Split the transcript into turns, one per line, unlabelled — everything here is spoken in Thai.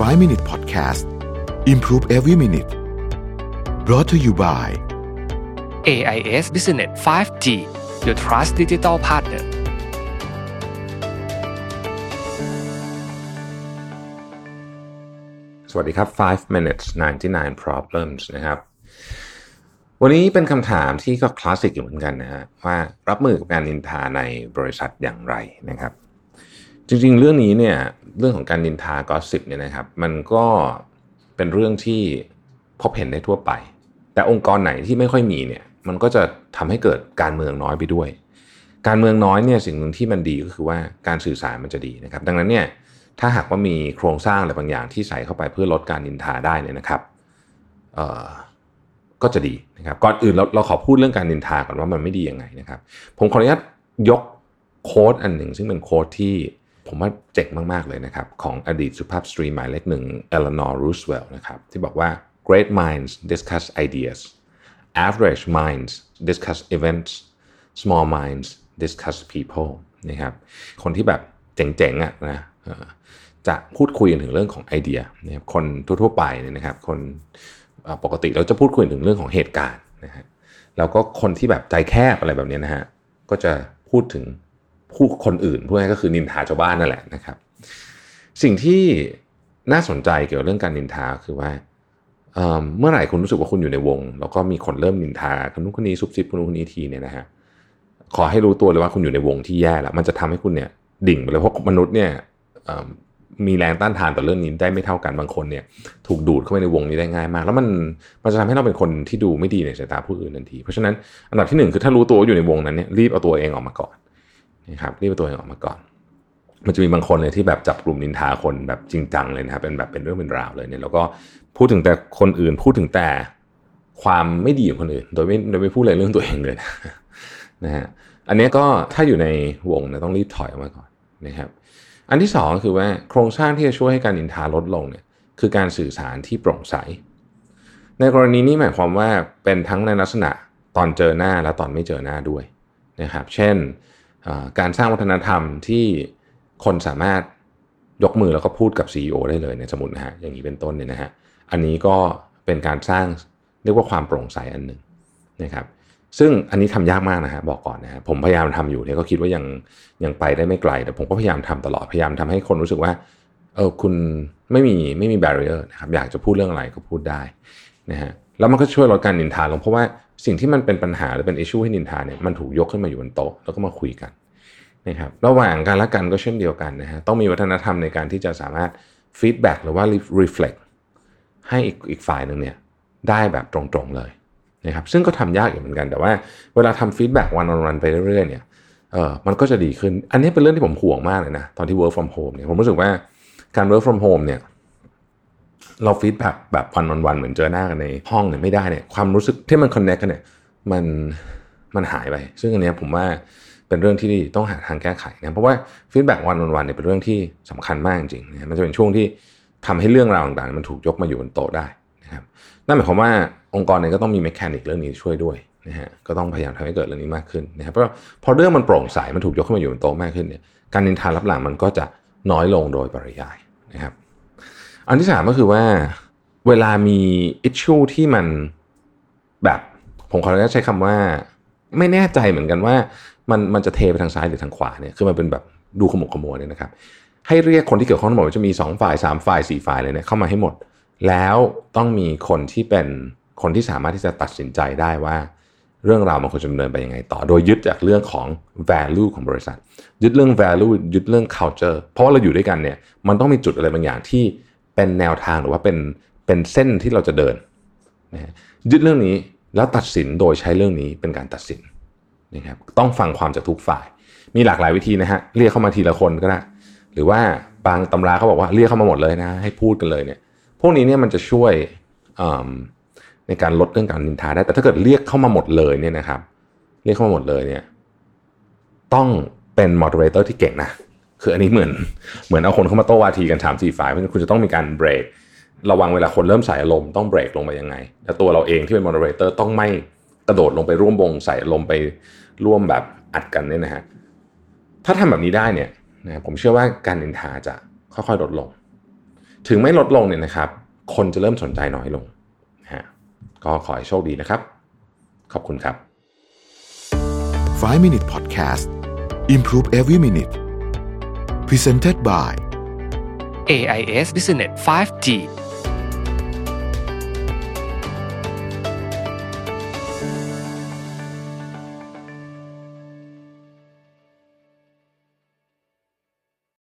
5 Minute Podcast Improve Every Minute brought to you by
AIS Business 5G Your Trust Digital Partner
สวัสดีครับ 5 minutes 99 problems นะครับ วันนี้เป็นคำถามที่ก็คลาสสิกอยู่เหมือนกันนะฮะว่ารับมือกับการนินทาในบริษัทอย่างไรนะครับ จริงๆ เรื่องนี้เนี่ย เรื่องของการนินทากอสิบเนี่ยนะครับ มันก็เป็นเรื่องที่พบเห็นได้ทั่วไป แต่องค์กรไหนที่ไม่ค่อยมีเนี่ย มันก็จะทำให้เกิดการเมืองน้อยไปด้วย การเมืองน้อยเนี่ยสิ่งหนึ่งที่มันดีก็คือว่าการสื่อสารมันจะดีนะครับ ดังนั้นเนี่ยถ้าหากว่ามีโครงสร้างอะไรบางอย่างที่ใส่เข้าไปเพื่อลดการนินทาได้เนี่ยนะครับเอ่อก็จะดีนะครับก่อนอื่นเราเราขอพูดเรื่องการนินทาก่อนว่ามันไม่ดียังไงนะครับ ผมขออนุญาตยก quote อันหนึ่งซึ่งเป็น quote ที่ ผมว่าเจ๋งมาก ๆ เลยนะครับ ของอดีตสุภาพสตรีหมายเลขหนึ่งเอเลนอร์รูสเวลล์นะครับ ที่บอกว่า great minds discuss ideas average minds discuss events small minds discuss people นะครับคนที่แบบเจ๋งๆอะนะจะพูดคุยกันถึงเรื่องของไอเดียนะครับคนทั่วๆไปเนี่ยนะครับ คนปกติเราจะพูดคุยถึงเรื่องของเหตุการณ์นะฮะแล้วก็คนที่แบบใจแคบอะไรแบบนี้นะฮะก็จะพูดถึง ผู้คนอื่นพูดง่ายก็คือนินทาชาวบ้านนั่นแหละนะครับ สิ่งที่น่าสนใจเกี่ยวกับเรื่องการนินทาคือว่าเเมื่อไหร่คุณรู้สึกว่าคุณอยู่ในวง แล้วก็มีคนเริ่มนินทาคนนู้นคนนี้ซุบซิบคนนู้นคนนี้ทีเนี่ยนะฮะขอให้รู้ตัวเลยว่าคุณอยู่ในวงที่แย่แล้วมันจะทำให้คุณเนี่ยดิ่งไปเลยเพราะมนุษย์เนี่ยมีแรงต้านทานต่อเรื่องนี้ได้ไม่เท่ากันบางคนเนี่ย ถูกดูดเข้าไปในวงนี้ได้ง่ายมาก แล้วมันมันจะทำให้เราเป็นคนที่ดูไม่ดีในสายตาผู้อื่นทันที เพราะฉะนั้นอันดับที่หนึ่งคือถ้ารู้ตัวอยู่ในวงนั้นเนี่ยรีบเอาตัวเองออกมาก่อน นะครับรีบเอาตัวเองออกมาก่อน มันจะมีบางคนเลยที่แบบจับกลุ่มนินทาคนแบบจริงจังเลยนะครับเป็นแบบเป็นเรื่องเป็นราวเลยเนี่ยแล้วก็พูดถึงแต่คนอื่นพูดถึงแต่ความไม่ดีของคนอื่น โดยไม่โดยไม่พูดอะไรเรื่องตัวเองเลยนะนะฮะอันนี้ก็ถ้าอยู่ในวงนี่ยต้องรีบถอยออกมาก่อนนะครับ อันที่สองก็คือว่าโครงสร้างที่จะช่วยให้การนินทาลดลงเนี่ยคือการสื่อสารที่โปร่งใส ในกรณีนี้หมายความว่าเป็นทั้งในลักษณะตอนเจอหน้าและตอนไม่เจอหน้าด้วยนะครับ เช่น การสร้างวัฒนธรรมที่คนสามารถยกมือแล้วก็พูดกับ CEO ได้เลยในสมมตินะฮะอย่างนี้เป็นต้นเนี่ยนะฮะอันนี้ก็เป็นการสร้างเรียกว่าความโปร่งใสอันหนึ่งนะครับซึ่งอันนี้ทำยากมากนะฮะบอกก่อนนะฮะผมพยายามทำอยู่เนี่ยก็คิดว่ายังยังไปได้ไม่ไกล แต่ผมก็พยายามทำตลอดพยายามทำให้คนรู้สึกว่าเออคุณไม่มีไม่มี barrier นะครับอยากจะพูดเรื่องอะไรก็พูดได้นะฮะ แล้วมันก็ช่วยลดการนินทาลงเพราะว่าสิ่งที่มันเป็นปัญหาหรือเป็น issue ให้นินทาเนี่ยมันถูกยกขึ้นมาอยู่บนโต๊ะแล้วก็มาคุยกันนะครับระหว่างกันและกันก็เช่นเดียวกันนะฮะต้องมีวัฒนธรรมในการที่จะสามารถ feedback หรือว่า reflect ให้อีกอีกฝ่ายหนึ่งเนี่ยได้แบบตรงๆเลยนะครับซึ่งก็ทำยากอยู่เหมือนกันแต่ว่าเวลาทำ feedback one on one ไปเรื่อยๆเนี่ยเออมันก็จะดีขึ้น อันนี้เป็นเรื่องที่ผมห่วงมากเลยนะ ตอนที่ work from home เนี่ยผมรู้สึกว่าการ work from home เนี่ย เรา feedback แบบ one on one เหมือนเจอหน้ากันในห้องเนี่ยไม่ได้เนี่ยความรู้สึกที่มัน connect กันเนี่ยมันมันหายไป ซึ่งอันนี้ผมว่าเป็นเรื่องที่ต้องหาทางแก้ไขนะเพราะว่า feedback one on one เนี่ยเป็นเรื่องที่สำคัญมากจริงๆนะมันจะเป็นช่วงที่ทำให้เรื่องราวต่างๆ มันถูกยกมาอยู่บนโต๊ะได้นะครับนั่นหมายความว่าองค์กรเนี่ยก็ต้องมีแมคานิกเรื่องนี้ช่วยด้วยนะฮะก็ต้องพยายามทำให้เกิดเรื่องนี้มากขึ้นนะครับเพราะพอเรื่องมันโปร่งใสมันถูกยกขึ้นมาอยู่บนโต๊ะมากขึ้นเนี่ยการนินทารับหลังมันก็จะน้อยลงโดยปริยายนะครับ อันที่สามก็คือว่าเวลามีอิชชูที่มันแบบผมขออนุญาตใช้คำว่า ไม่แน่ใจเหมือนกันว่า มันมันจะเทไปทางซ้ายหรือทางขวาเนี่ยคือมันเป็นแบบดูขมุกขมัวเนี่ยนะครับให้เรียกคนที่เกี่ยวข้องทั้งหมดจะมี 2 ฝ่าย 3 ฝ่าย 4 ฝ่ายเลยเนี่ยเข้ามาให้หมด แล้วต้องมีคนที่เป็นคนที่สามารถที่จะตัดสินใจได้ว่า เรื่องราวมันควรจะดำเนินไปยังไงต่อ โดยยึดจากเรื่องของ value ของบริษัท ยึดเรื่อง value ยึดเรื่อง culture เพราะว่าเราอยู่ด้วยกันเนี่ยมันต้องมีจุดอะไรบางอย่างที่ เป็นแนวทางหรือว่าเป็นเป็นเส้นที่เราจะเดินนะยึดเรื่องนี้แล้วตัดสินโดยใช้เรื่องนี้เป็นการตัดสินนะครับต้องฟังความจากทุกฝ่าย มีหลากหลายวิธีนะฮะเรียกเข้ามาทีละคนก็ได้หรือว่าบางตำราเขาบอกว่าเรียกเข้ามาหมดเลยนะให้พูดกันเลยเนี่ยพวกนี้เนี่ยมันจะช่วยในการลดเรื่องการนินทาได้แต่ถ้าเกิดเรียกเข้ามาหมดเลยเนี่ยนะครับ เรียกเข้ามาหมดเลยเนี่ยต้องเป็นมอดเรเตอร์ที่เก่งนะ คืออันนี้เหมือนเหมือนเอาคนเข้ามาโต้วาทีกันสามสี่ฝ่ายเพราะฉะนั้นคุณจะต้องมีการเบรกระวังเวลาคนเริ่มใส่อารมณ์ต้องเบรกลงไปยังไงแต่ตัวเราเองที่เป็นมอดเรเตอร์ต้องไม่กระโดดลงไปร่วมวงใส่อารมณ์ไปร่วมแบบอัดกันเนี่ยนะฮะถ้าทำแบบนี้ได้เนี่ยนะผมเชื่อว่าการนินทาจะค่อยๆลดลง ถึงไม่ลดลงเนี่ยนะครับ คนจะเริ่มสนใจน้อยลงฮะก็ขอให้โชคดีนะครับ ขอบคุณครับ
5 Minute Podcast Improve Every Minute Presented by
AIS Business 5G